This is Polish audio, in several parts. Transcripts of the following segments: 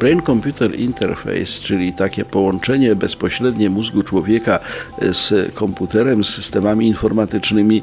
Brain Computer Interface, czyli takie połączenie bezpośrednie mózgu człowieka z komputerem, z systemami informatycznymi,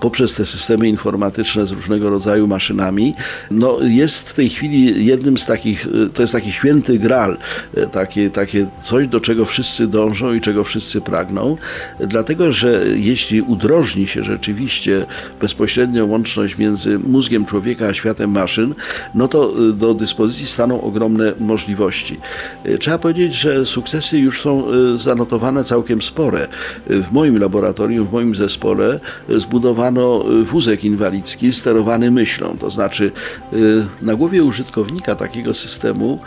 poprzez te systemy informatyczne z różnego rodzaju maszynami, no jest w tej chwili jednym z takich, to jest taki święty gral, takie, takie coś, do czego wszyscy dążą i czego wszyscy pragną, dlatego że jeśli udrożni się rzeczywiście bezpośrednią łączność między mózgiem człowieka a światem maszyn, no to do dyspozycji staną ogromne możliwości możliwości. E, trzeba powiedzieć, że sukcesy już są e, zanotowane całkiem spore. E, w moim laboratorium, w moim zespole zbudowano wózek inwalidzki sterowany myślą, to znaczy na głowie użytkownika takiego systemu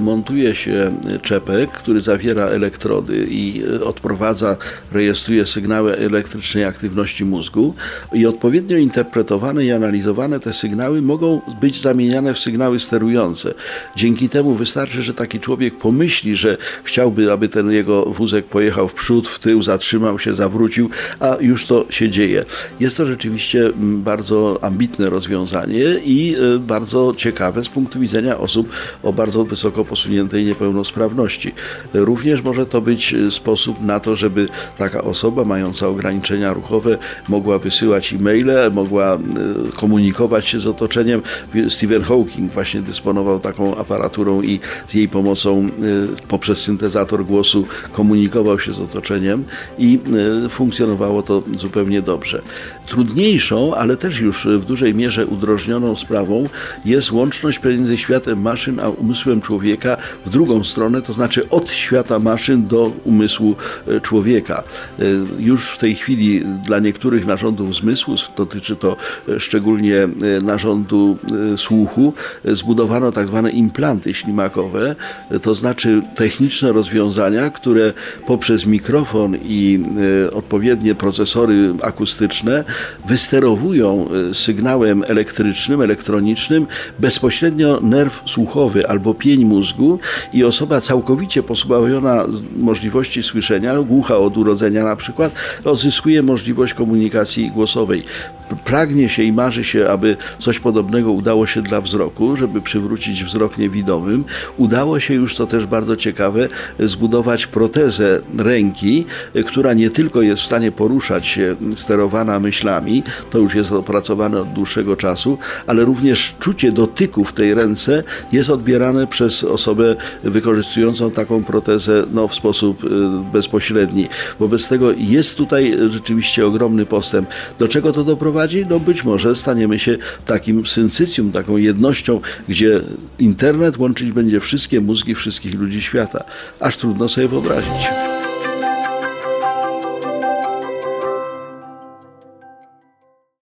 montuje się czepek, który zawiera elektrody i odprowadza, rejestruje sygnały elektrycznej aktywności mózgu i odpowiednio interpretowane i analizowane te sygnały mogą być zamieniane w sygnały sterujące. Dzięki temu wystarczy wystarczy, że taki człowiek pomyśli, że chciałby, aby ten jego wózek pojechał w przód, w tył, zatrzymał się, zawrócił, a już to się dzieje. Jest to rzeczywiście mm, bardzo ambitne rozwiązanie i e, bardzo ciekawe z punktu widzenia osób o bardzo wysoko posuniętej niepełnosprawności. Również może to być e, sposób na to, żeby taka osoba mająca ograniczenia ruchowe mogła wysyłać e-maile, mogła e, komunikować się z otoczeniem. Stephen Hawking właśnie dysponował taką aparaturą i z jej pomocą y, poprzez syntezator głosu komunikował się z otoczeniem i y, funkcjonowało to zupełnie dobrze. Trudniejszą, ale też już w dużej mierze udrożnioną sprawą jest łączność między światem maszyn a umysłem człowieka w drugą stronę, to znaczy od świata maszyn do umysłu y, człowieka. Już w tej chwili dla niektórych narządów zmysłu, dotyczy to szczególnie narządu słuchu, zbudowano tak zwane implanty ślimakowe, to znaczy techniczne rozwiązania, które poprzez mikrofon i e, odpowiednie procesory akustyczne wysterowują e, sygnałem elektrycznym, elektronicznym bezpośrednio nerw słuchowy albo pień mózgu i osoba całkowicie pozbawiona możliwości słyszenia, głucha od urodzenia na przykład, odzyskuje możliwość komunikacji głosowej. Pragnie się i marzy się, aby coś podobnego udało się dla wzroku, żeby przywrócić wzrok niewidomym. Udało się już, to też bardzo ciekawe, zbudować protezę ręki, która nie tylko jest w stanie poruszać się, sterowana myślami, to już jest opracowane od dłuższego czasu, ale również czucie dotyku w tej ręce jest odbierane przez osobę wykorzystującą taką protezę no, w sposób y, bezpośredni. Wobec tego jest tutaj rzeczywiście ogromny postęp. Do czego to doprowadzi? No być może staniemy się takim syncycjum, taką jednością, gdzie internet łączyć będzie wszystkie mózgi wszystkich ludzi świata. Aż trudno sobie wyobrazić.